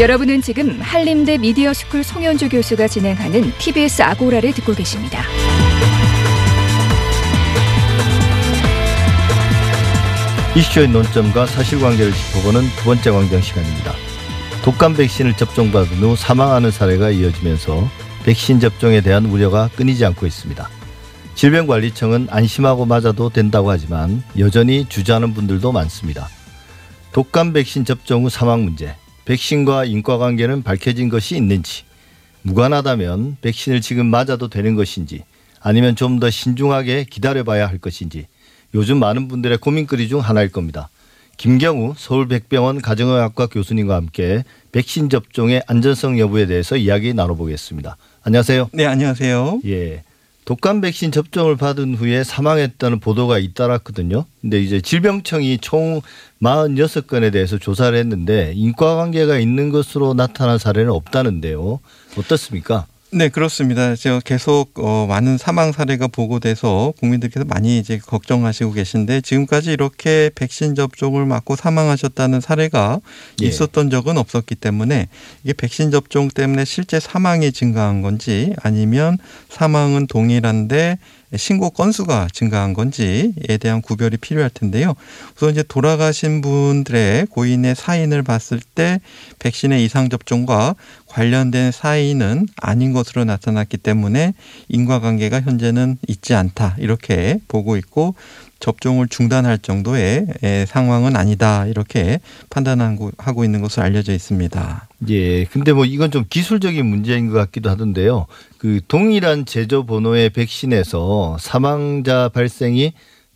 여러분은 지금 한림대 미디어 스쿨 송현주 교수가 진행하는 TBS 아고라를 듣고 계십니다. 이슈의 논점과 사실관계를 짚어보는 두 번째 광장 시간입니다. 독감 백신을 접종받은 후 사망하는 사례가 이어지면서 백신 접종에 대한 우려가 끊이지 않고 있습니다. 질병관리청은 안심하고 맞아도 된다고 하지만 여전히 주저하는 분들도 많습니다. 독감 백신 접종 후 사망 문제, 백신과 인과관계는 밝혀진 것이 있는지, 무관하다면 백신을 지금 맞아도 되는 것인지, 아니면 좀 더 신중하게 기다려봐야 할 것인지, 요즘 많은 분들의 고민거리 중 하나일 겁니다. 김경우 서울백병원 가정의학과 교수님과 함께 백신 접종의 안전성 여부에 대해서 이야기 나눠보겠습니다. 안녕하세요. 네, 안녕하세요. 예. 독감 백신 접종을 받은 후에 사망했다는 보도가 잇따랐거든요. 근데 이제 질병청이 총 46건에 대해서 조사를 했는데 인과관계가 있는 것으로 나타난 사례는 없다는데요. 어떻습니까? 네, 그렇습니다. 제가 계속 어, 많은 사망 사례가 보고돼서 국민들께서 많이 이제 걱정하시고 계신데 지금까지 이렇게 백신 접종을 맞고 사망하셨다는 사례가 예. 있었던 적은 없었기 때문에 이게 백신 접종 때문에 실제 사망이 증가한 건지 아니면 사망은 동일한데 신고 건수가 증가한 건지에 대한 구별이 필요할 텐데요. 우선 이제 돌아가신 분들의 고인의 사인을 봤을 때 백신의 이상 접종과 관련된 사인은 아닌 것으로 나타났기 때문에 인과관계가 현재는 있지 않다 이렇게 보고 있고 접종을 중단할 정도의 상황은 아니다 이렇게 판단하고 있는 것으로 알려져 있습니다. 예. 근데 뭐 이건 좀 기술적인 문제인 것 같기도 하던데요. 그 동일한 제조 번호의 백신에서 사망자 발생이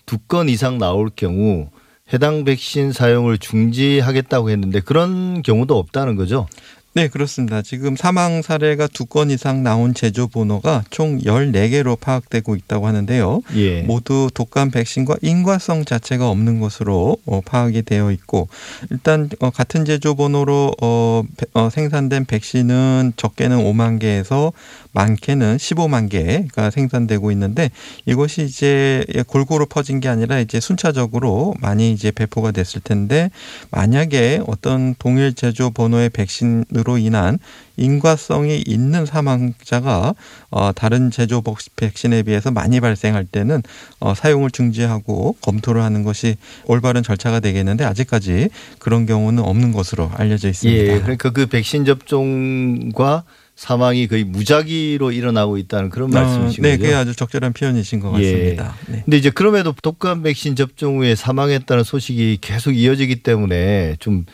두 건 이상 나올 경우 해당 백신 사용을 중지하겠다고 했는데 그런 경우도 없다는 거죠. 네, 그렇습니다. 지금 사망 사례가 두 건 이상 나온 제조 번호가 총 14개로 파악되고 있다고 하는데요. 예. 모두 독감 백신과 인과성 자체가 없는 것으로 어, 파악이 되어 있고 일단 어, 같은 제조 번호로 어, 어, 생산된 백신은 적게는 5만 개에서 많게는 15만 개가 생산되고 있는데 이것이 이제 골고루 퍼진 게 아니라 이제 순차적으로 많이 이제 배포가 됐을 텐데 만약에 어떤 동일 제조 번호의 백신으로 인한 인과성이 있는 사망자가 어, 다른 제조 백신에 비해서 많이 발생할 때는 어, 사용을 중지하고 검토를 하는 것이 올바른 절차가 되겠는데 아직까지 그런 경우는 없는 것으로 알려져 있습니다. 예, 그러니까 그 백신 접종과 사망이 거의 무작위로 일어나고 있다는 그런 어, 말씀이신 네, 거죠. 그게 아주 적절한 표현이신 것 예. 같습니다. 네. 근데 이제 그럼에도 독감 백신 접종 후에 사망했다는 소식이 계속 이어지기 때문에 좀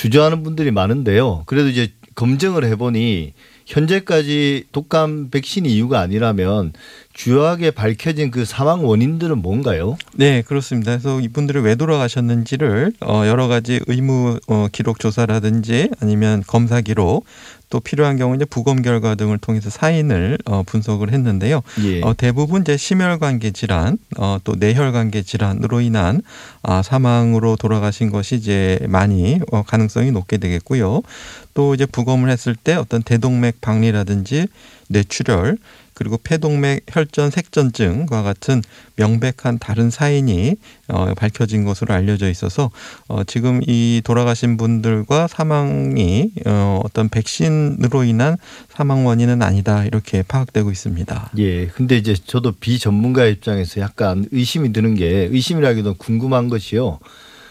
주저하는 분들이 많은데요. 그래도 이제 검증을 해보니 현재까지 독감 백신 이유가 아니라면 주요하게 밝혀진 그 사망 원인들은 뭔가요? 네, 그렇습니다. 그래서 이분들이 왜 돌아가셨는지를 어, 여러 가지 의무 어, 기록 조사라든지 아니면 검사 기록 또 필요한 경우 이제 부검 결과 등을 통해서 사인을 어, 분석을 했는데요. 예. 어, 대부분 이제 심혈관계 질환, 어, 또 뇌혈관계 질환으로 인한 아, 사망으로 돌아가신 것이 이제 많이 어, 가능성이 높게 되겠고요. 또 이제 부검을 했을 때 어떤 대동맥 박리라든지 뇌출혈 그리고 폐동맥 혈전 색전증과 같은 명백한 다른 사인이 어, 밝혀진 것으로 알려져 있어서 어, 지금 이 돌아가신 분들과 사망이 어, 어떤 백신으로 인한 사망 원인은 아니다 이렇게 파악되고 있습니다. 예. 근데 이제 저도 비전문가 입장에서 약간 의심이 드는 게 의심이라기도 궁금한 것이요.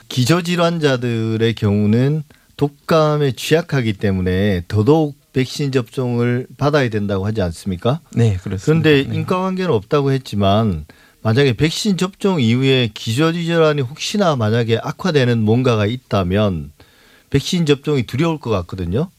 기저질환자들의 경우는 독감에 취약하기 때문에 더더욱 백신 접종을 받아야 된다고 하지 않습니까? 네, 그렇습니다. 그런데 네. 인과 관계는 없다고 했지만 만약에 백신 접종 이후에 기저질환이 혹시나 만약에 악화되는 뭔가가 있다면 백신 접종이 두려울 것 같거든요.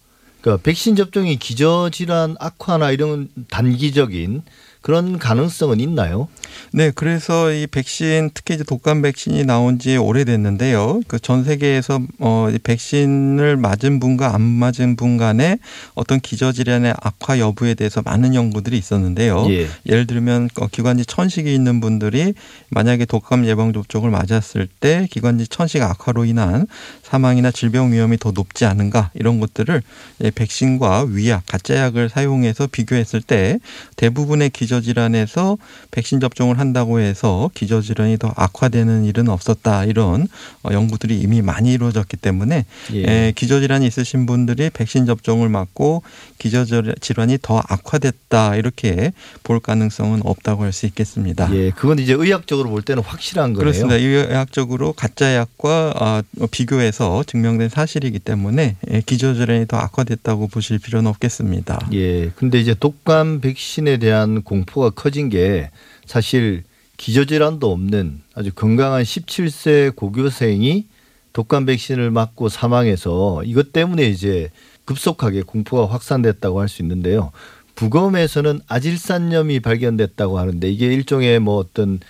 그러니까 백신 접종이 기저질환 악화나 이런 단기적인 그런 가능성은 있나요? 네, 그래서 이 백신 특히 이제 독감 백신이 나온 지 오래됐는데요. 그 전 세계에서 어, 이 백신을 맞은 분과 안 맞은 분 간의 어떤 기저질환의 악화 여부에 대해서 많은 연구들이 있었는데요. 예. 예를 들면 어, 기관지 천식이 있는 분들이 만약에 독감 예방 접종을 맞았을 때 기관지 천식 악화로 인한 사망이나 질병 위험이 더 높지 않은가 이런 것들을 예, 백신과 위약 가짜 약을 사용해서 비교했을 때 대부분의 기 기저질환에서 백신 접종을 한다고 해서 기저질환이 더 악화되는 일은 없었다 이런 어, 연구들이 이미 많이 이루어졌기 때문에 예. 에, 기저질환이 있으신 분들이 백신 접종을 맞고 기저질환이 더 악화됐다 이렇게 볼 가능성은 없다고 할 수 있겠습니다. 예, 그건 이제 의학적으로 볼 때는 확실한 거네요. 그렇습니다. 의학적으로 가짜 약과 아, 비교해서 증명된 사실이기 때문에 예, 기저질환이 더 악화됐다고 보실 필요는 없겠습니다. 예. 근데 이제 독감 백신에 대한 공 포가 커진 게 사실 기저질환도 없는 아주 건강한 17세 고교생이 독감 백신을 맞고 사망해서 이것 때문에 이제 급속하게 공포가 확산됐다고 할 수 있는데요. 부검에서는 아질산염이 발견됐다고 하는데 이게 일종의 뭐 어떤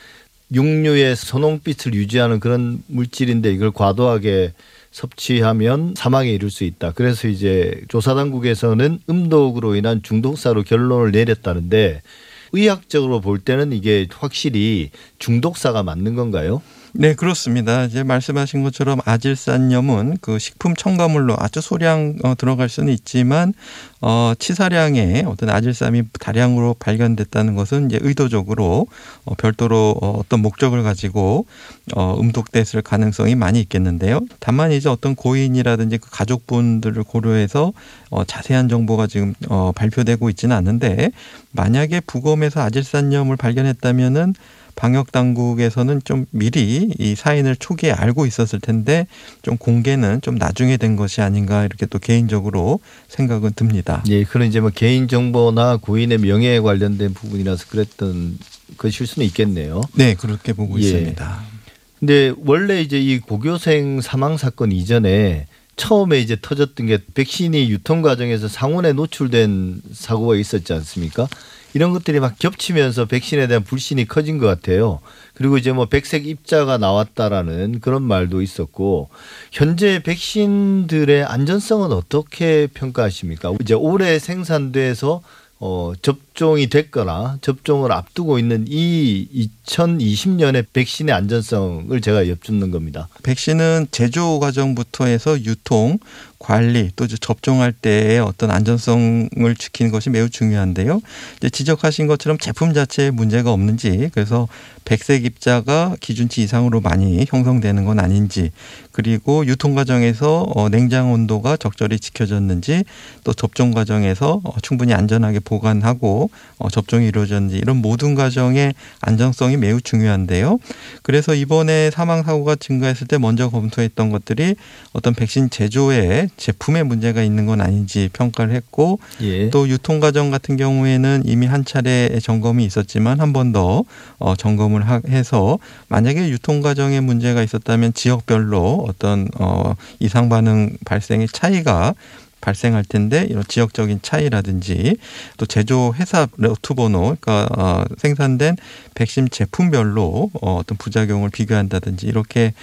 육류의 선홍빛을 유지하는 그런 물질인데 이걸 과도하게 섭취하면 사망에 이를 수 있다. 그래서 이제 조사 당국에서는 음독으로 인한 중독사로 결론을 내렸다는데 의학적으로 볼 때는 이게 확실히 중독사가 맞는 건가요? 네, 그렇습니다. 이제 말씀하신 것처럼 아질산염은 그 식품 첨가물로 아주 소량 어, 들어갈 수는 있지만 어, 치사량의 어떤 아질산이 다량으로 발견됐다는 것은 이제 의도적으로 어, 별도로 어, 어떤 목적을 가지고 어, 음독됐을 가능성이 많이 있겠는데요. 다만 이제 어떤 고인이라든지 그 가족분들을 고려해서 어, 자세한 정보가 지금 어, 발표되고 있지는 않은데 만약에 부검에서 아질산염을 발견했다면은 방역 당국에서는 좀 미리 이 사인을 초기에 알고 있었을 텐데 좀 공개는 좀 나중에 된 것이 아닌가 이렇게 또 개인적으로 생각은 듭니다. 예, 그런 이제 뭐 개인 정보나 고인의 명예에 관련된 부분이라서 그랬던 것일 수는 있겠네요. 네, 그렇게 보고 예. 있습니다. 근데 원래 이제 이 고교생 사망 사건 이전에 처음에 이제 터졌던 게 백신이 유통 과정에서 상온에 노출된 사고가 있었지 않습니까? 이런 것들이 막 겹치면서 백신에 대한 불신이 커진 것 같아요. 그리고 이제 뭐 백색 입자가 나왔다라는 그런 말도 있었고 현재 백신들의 안전성은 어떻게 평가하십니까? 이제 올해 생산돼서 어, 접종이 됐거나 접종을 앞두고 있는 이 2020년의 백신의 안전성을 제가 여쭙는 겁니다. 백신은 제조 과정부터 해서 유통, 관리 또 접종할 때의 어떤 안전성을 지키는 것이 매우 중요한데요. 이제 지적하신 것처럼 제품 자체에 문제가 없는지 그래서 백색 입자가 기준치 이상으로 많이 형성되는 건 아닌지 그리고 유통 과정에서 어, 냉장 온도가 적절히 지켜졌는지 또 접종 과정에서 어, 충분히 안전하게 보관하고 어, 접종이 이루어졌는지 이런 모든 과정의 안정성이 매우 중요한데요. 그래서 이번에 사망 사고가 증가했을 때 먼저 검토했던 것들이 어떤 백신 제조에 제품에 문제가 있는 건 아닌지 평가를 했고 예. 또 유통 과정 같은 경우에는 이미 한 차례 점검이 있었지만 한 번 더 어, 점검을 하- 해서 만약에 유통 과정에 문제가 있었다면 지역별로 어떤 어, 이상 반응 발생의 차이가 발생할 텐데 이런 지역적인 차이라든지 또 제조 회사 로트 번호 그러니까 어, 생산된 백신 제품별로 어, 어떤 부작용을 비교한다든지 이렇게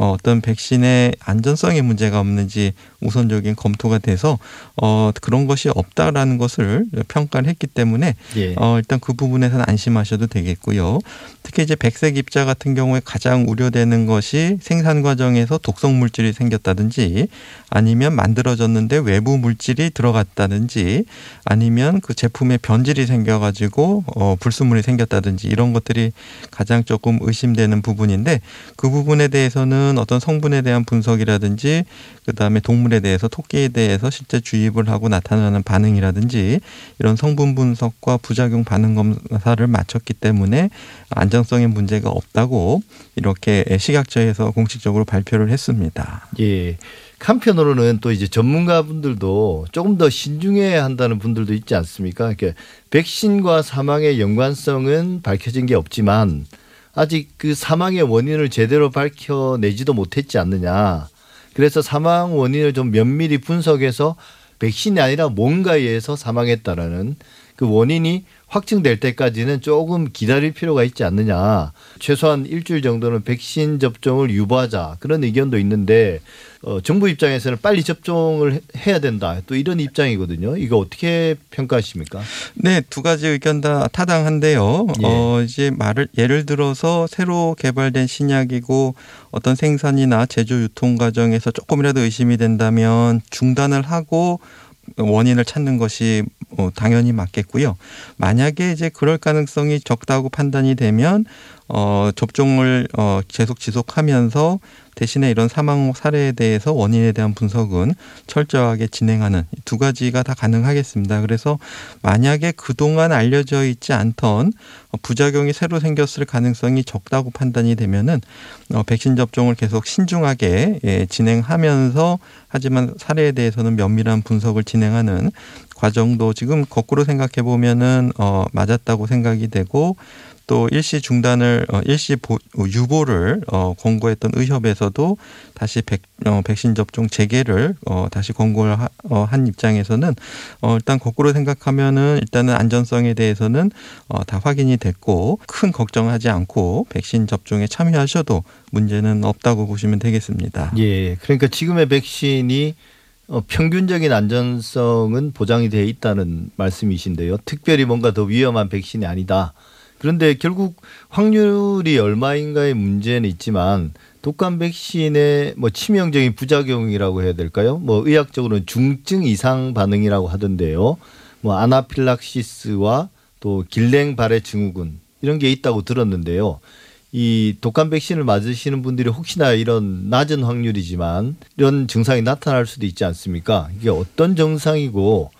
어, 어떤 백신의 안전성에 문제가 없는지 우선적인 검토가 돼서 어, 그런 것이 없다라는 것을 평가를 했기 때문에 예. 어, 일단 그 부분에서는 안심하셔도 되겠고요. 특히 이제 백색 입자 같은 경우에 가장 우려되는 것이 생산 과정에서 독성 물질이 생겼다든지 아니면 만들어졌는데 외부 물질이 들어갔다든지 아니면 그 제품에 변질이 생겨가지고 어, 불순물이 생겼다든지 이런 것들이 가장 조금 의심되는 부분인데 그 부분에 대해서는 어떤 성분에 대한 분석이라든지 그 다음에 동물에 대해서 토끼에 대해서 실제 주입을 하고 나타나는 반응이라든지 이런 성분 분석과 부작용 반응 검사를 마쳤기 때문에 안 정성에 문제가 없다고 이렇게 식약처에서 공식적으로 발표를 했습니다. 예. 한편으로는 또 이제 전문가분들도 조금 더 신중해야 한다는 분들도 있지 않습니까? 이렇게 백신과 사망의 연관성은 밝혀진 게 없지만 아직 그 사망의 원인을 제대로 밝혀내지도 못했지 않느냐. 그래서 사망 원인을 좀 면밀히 분석해서 백신이 아니라 뭔가에 의해서 사망했다라는 그 원인이 확증될 때까지는 조금 기다릴 필요가 있지 않느냐. 최소한 일주일 정도는 백신 접종을 유보하자 그런 의견도 있는데 어, 정부 입장에서는 빨리 접종을 해- 해야 된다. 또 이런 입장이거든요. 이거 어떻게 평가하십니까? 네, 두 가지 의견 다 타당한데요. 예. 어, 이제 말을 예를 들어서 새로 개발된 신약이고 어떤 생산이나 제조 유통 과정에서 조금이라도 의심이 된다면 중단을 하고 원인을 찾는 것이 어, 당연히 맞겠고요. 만약에 이제 그럴 가능성이 적다고 판단이 되면 어, 접종을 어, 계속 지속하면서 대신에 이런 사망 사례에 대해서 원인에 대한 분석은 철저하게 진행하는 두 가지가 다 가능하겠습니다. 그래서 만약에 그동안 알려져 있지 않던 부작용이 새로 생겼을 가능성이 적다고 판단이 되면은 어, 백신 접종을 계속 신중하게 예, 진행하면서 하지만 사례에 대해서는 면밀한 분석을 진행하는 과정도 지금 거꾸로 생각해 보면은 어, 맞았다고 생각이 되고 또 일시 중단을 어, 일시 보, 유보를 어, 권고했던 의협에서도 다시 백, 어, 백신 접종 재개를 어, 다시 권고를 하, 어, 한 입장에서는 어, 일단 거꾸로 생각하면은 일단은 안전성에 대해서는 어, 다 확인이 됐고 큰 걱정하지 않고 백신 접종에 참여하셔도 문제는 없다고 보시면 되겠습니다. 예. 그러니까 지금의 백신이 어, 평균적인 안전성은 보장이 되어 있다는 말씀이신데요. 특별히 뭔가 더 위험한 백신이 아니다. 그런데 결국 확률이 얼마인가의 문제는 있지만 독감 백신의 뭐 치명적인 부작용이라고 해야 될까요? 뭐 의학적으로는 중증 이상 반응이라고 하던데요. 뭐 아나필락시스와 또 길랭 발해 증후군 이런 게 있다고 들었는데요. 이 독감 백신을 맞으시는 분들이 혹시나 이런 낮은 확률이지만 이런 증상이 나타날 수도 있지 않습니까? 이게 어떤 증상이고 어,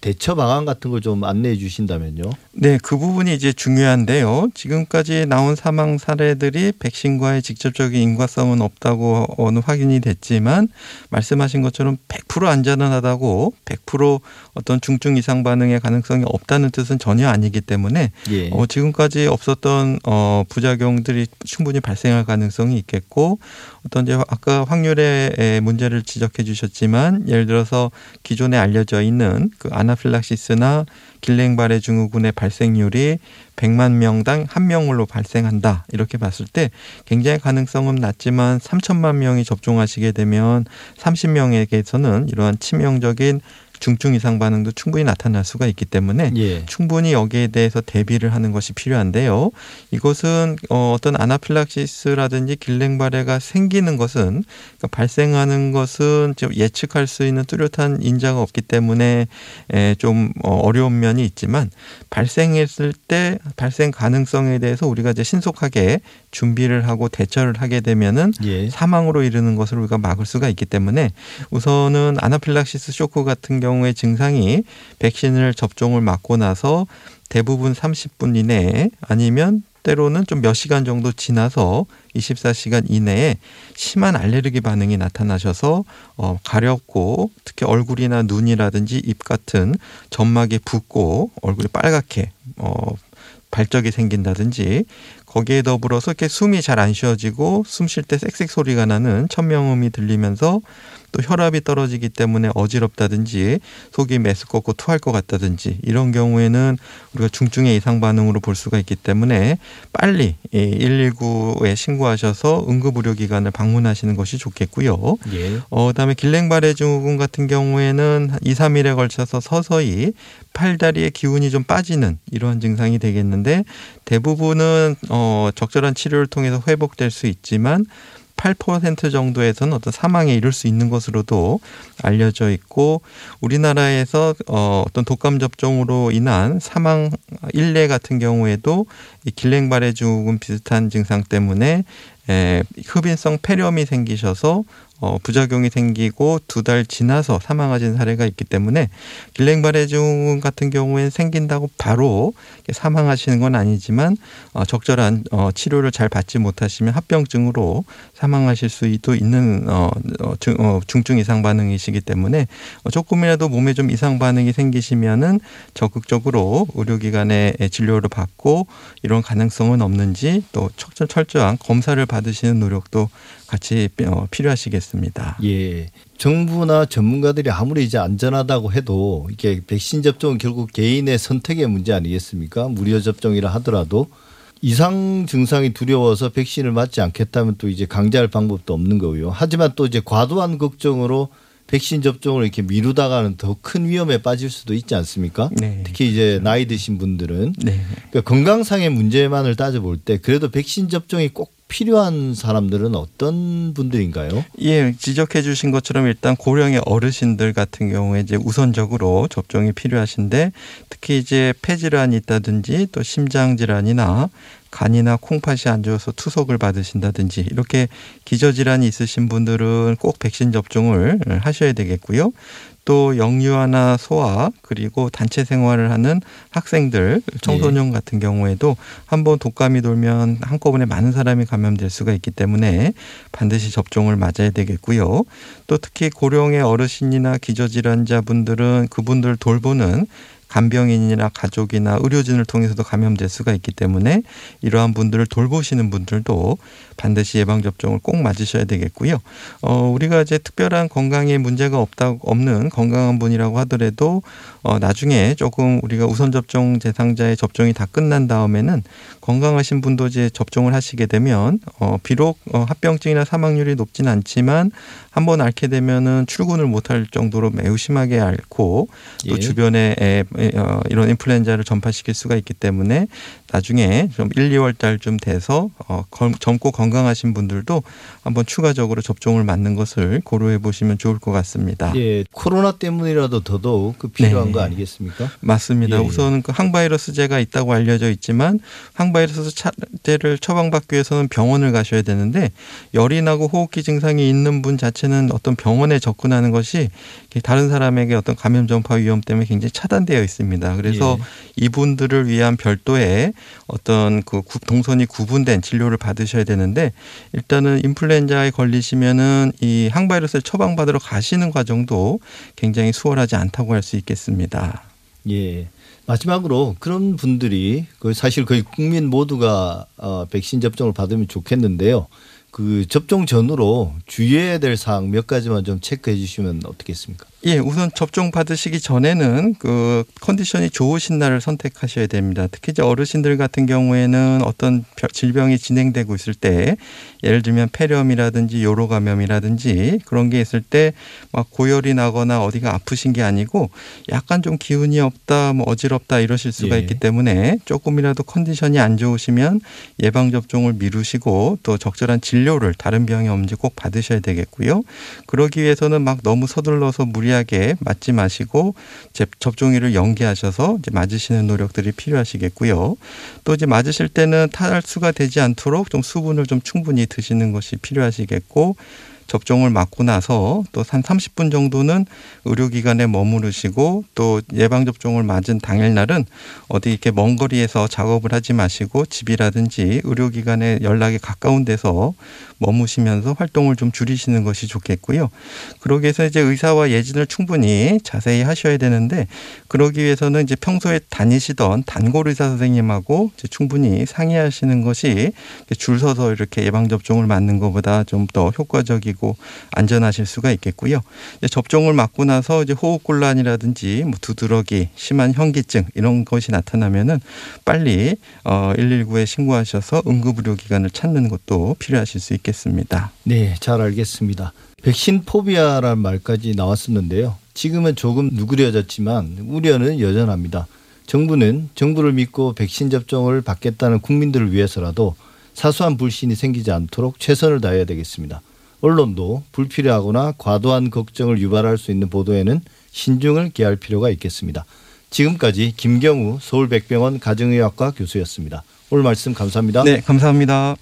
대처 방안 같은 걸 좀 안내해 주신다면요. 네, 그 부분이 이제 중요한데요. 지금까지 나온 사망 사례들이 백신과의 직접적인 인과성은 없다고 어느 확인이 됐지만 말씀하신 것처럼 100% 안전하다고 100% 어떤 중증 이상 반응의 가능성이 없다는 뜻은 전혀 아니기 때문에 예. 어, 지금까지 없었던 어, 부작용들이 충분히 발생할 가능성이 있겠고 어떤 이제 아까 확률의 문제를 지적해 주셨지만 예를 들어서 기존에 알려져 있는 그 아나필락시스나 길랭발해 증후군의 발생률이 100만 명당 한 명으로 발생한다. 이렇게 봤을 때 굉장히 가능성은 낮지만 3천만 명이 접종하시게 되면 30명에게서는 이러한 치명적인 중증 이상 반응도 충분히 나타날 수가 있기 때문에 예. 충분히 여기에 대해서 대비를 하는 것이 필요한데요. 이것은 어, 어떤 아나필락시스라든지 길랭발해가 생기는 것은 그러니까 발생하는 것은 좀 예측할 수 있는 뚜렷한 인자가 없기 때문에 에, 좀 어, 어려운 면이 있지만 발생했을 때 발생 가능성에 대해서 우리가 이제 신속하게 준비를 하고 대처를 하게 되면은 예. 사망으로 이르는 것을 우리가 막을 수가 있기 때문에 우선은 아나필락시스 쇼크 같은 경우 의 증상이 백신을 접종을 맞고 나서 대부분 30분 이내에 아니면 때로는 좀 몇 시간 정도 지나서 24시간 이내에 심한 알레르기 반응이 나타나셔서 어, 가렵고 특히 얼굴이나 눈이라든지 입 같은 점막이 붓고 얼굴이 빨갛게 어, 발적이 생긴다든지 거기에 더불어서 이렇게 숨이 잘 안 쉬어지고 숨 쉴 때 쌕쌕 소리가 나는 천명음이 들리면서 또 혈압이 떨어지기 때문에 어지럽다든지 속이 메스껍고 토할 것 같다든지 이런 경우에는 우리가 중증의 이상 반응으로 볼 수가 있기 때문에 빨리 119에 신고하셔서 응급 의료 기관을 방문하시는 것이 좋겠고요. 예. 어, 그다음에 길랭발해 증후군 같은 경우에는 2, 3일에 걸쳐서 서서히 팔다리의 기운이 좀 빠지는 이러한 증상이 되겠는데 대부분은 어, 적절한 치료를 통해서 회복될 수 있지만 8% 정도에서는 어떤 사망에 이를 수 있는 것으로도 알려져 있고 우리나라에서 어, 어떤 독감 접종으로 인한 사망 일례 같은 경우에도 이 길랭발해 증후군 비슷한 증상 때문에 에, 흡인성 폐렴이 생기셔서 어, 부작용이 생기고 두 달 지나서 사망하신 사례가 있기 때문에 증후군 같은 경우에는 생긴다고 바로 사망하시는 건 아니지만 어, 적절한 어, 치료를 잘 받지 못하시면 합병증으로 사망하실 수도 있는 어, 어, 중, 어, 중증 이상 반응이시기 때문에 어, 조금이라도 몸에 좀 이상 반응이 생기시면은 적극적으로 의료기관에 진료를 받고 이런 가능성은 없는지 또 철저- 철저한 검사를 받으시는 노력도 같이 어, 필요하시겠습니다. 예. 정부나 전문가들이 아무리 이제 안전하다고 해도 이게 백신 접종은 결국 개인의 선택의 문제 아니겠습니까? 무료 접종이라 하더라도 이상 증상이 두려워서 백신을 맞지 않겠다면 또 이제 강제할 방법도 없는 거고요. 하지만 또 이제 과도한 걱정으로 백신 접종을 이렇게 미루다가는 더 큰 위험에 빠질 수도 있지 않습니까? 네. 특히 이제 나이 드신 분들은 네. 그러니까 건강상의 문제만을 따져볼 때 그래도 백신 접종이 꼭 필요한 사람들은 어떤 분들인가요? 예, 지적해 주신 것처럼 일단 고령의 어르신들 같은 경우에 이제 우선적으로 접종이 필요하신데 특히 이제 폐질환이 있다든지 또 심장 질환이나 간이나 콩팥이 안 좋아서 투석을 받으신다든지 이렇게 기저질환이 있으신 분들은 꼭 백신 접종을 하셔야 되겠고요. 또 영유아나 소아 그리고 단체 생활을 하는 학생들 청소년 예. 같은 경우에도 한번 독감이 돌면 한꺼번에 많은 사람이 감염될 수가 있기 때문에 반드시 접종을 맞아야 되겠고요. 또 특히 고령의 어르신이나 기저질환자 분들은 그분들 돌보는 간병인이나 가족이나 의료진을 통해서도 감염될 수가 있기 때문에 이러한 분들을 돌보시는 분들도 반드시 예방 접종을 꼭 맞으셔야 되겠고요. 어, 우리가 이제 특별한 건강에 문제가 없다 없는 건강한 분이라고 하더라도 어, 나중에 조금 우리가 우선 접종 대상자의 접종이 다 끝난 다음에는 건강하신 분도 이제 접종을 하시게 되면 어, 비록 어, 합병증이나 사망률이 높진 않지만 한번 앓게 되면은 출근을 못할 정도로 매우 심하게 앓고 또 예. 주변에 이런 인플루엔자를 전파시킬 수가 있기 때문에 나중에 좀 1, 2월 달쯤 돼서 어, 검- 젊고 건강하신 분들도 한번 추가적으로 접종을 맞는 것을 고려해 보시면 좋을 것 같습니다. 예, 코로나 때문이라도 더더욱 그 필요한 네. 거 아니겠습니까? 맞습니다. 예, 예. 우선은 그 항바이러스제가 있다고 알려져 있지만 항바이러스제를 처방받기 위해서는 병원을 가셔야 되는데 열이 나고 호흡기 증상이 있는 분 자체는 어떤 병원에 접근하는 것이 다른 사람에게 어떤 감염 전파 위험 때문에 굉장히 차단되어 있습니다. 그래서 예. 이분들을 위한 별도의 어떤 그 구- 동선이 구분된 진료를 받으셔야 되는데 일단은 인플루엔자에 걸리시면은 이 항바이러스를 처방받으러 가시는 과정도 굉장히 수월하지 않다고 할 수 있겠습니다. 예. 마지막으로 그런 분들이 그 사실 거의 국민 모두가 어, 백신 접종을 받으면 좋겠는데요. 그 접종 전후로 주의해야 될 사항 몇 가지만 좀 체크해 주시면 어떻겠습니까? 예, 우선 접종 받으시기 전에는 그 컨디션이 좋으신 날을 선택하셔야 됩니다. 특히 이제 어르신들 같은 경우에는 어떤 벼- 질병이 진행되고 있을 때 예를 들면 폐렴이라든지 요로 감염이라든지 그런 게 있을 때 막 고열이 나거나 어디가 아프신 게 아니고 약간 좀 기운이 없다, 뭐 어지럽다 이러실 수가 예. 있기 때문에 조금이라도 컨디션이 안 좋으시면 예방 접종을 미루시고 또 적절한 진료를 다른 병이 없는지 꼭 받으셔야 되겠고요. 그러기 위해서는 막 너무 서둘러서 무리 하게 맞지 마시고 제- 접종일을 연기하셔서 이제 맞으시는 노력들이 필요하시겠고요. 또 이제 맞으실 때는 탈수가 되지 않도록 좀 수분을 좀 충분히 드시는 것이 필요하시겠고 접종을 맞고 나서 또 한 30분 정도는 의료기관에 머무르시고 또 예방접종을 맞은 당일날은 어디 이렇게 먼 거리에서 작업을 하지 마시고 집이라든지 의료기관에 연락이 가까운 데서 머무시면서 활동을 좀 줄이시는 것이 좋겠고요. 그러기 위해서 이제 의사와 예진을 충분히 자세히 하셔야 되는데 그러기 위해서는 이제 평소에 다니시던 단골 의사 선생님하고 이제 충분히 상의하시는 것이 줄 서서 이렇게 예방 접종을 맞는 것보다 좀 더 효과적이고 안전하실 수가 있겠고요. 이제 접종을 맞고 나서 이제 호흡 곤란이라든지 뭐 두드러기, 심한 현기증 이런 것이 나타나면은 빨리 어 119에 신고하셔서 응급 의료 기관을 찾는 것도 필요하실 수 있겠습니다. 네, 잘 알겠습니다. 백신 포비아란 말까지 나왔었는데요. 지금은 조금 누그려졌지만 우려는 여전합니다. 정부는 정부를 믿고 백신 접종을 받겠다는 국민들을 위해서라도 사소한 불신이 생기지 않도록 최선을 다해야 되겠습니다. 언론도 불필요하거나 과도한 걱정을 유발할 수 있는 보도에는 신중을 기할 필요가 있겠습니다. 지금까지 김경우 서울백병원 가정의학과 교수였습니다. 오늘 말씀 감사합니다. 네, 감사합니다.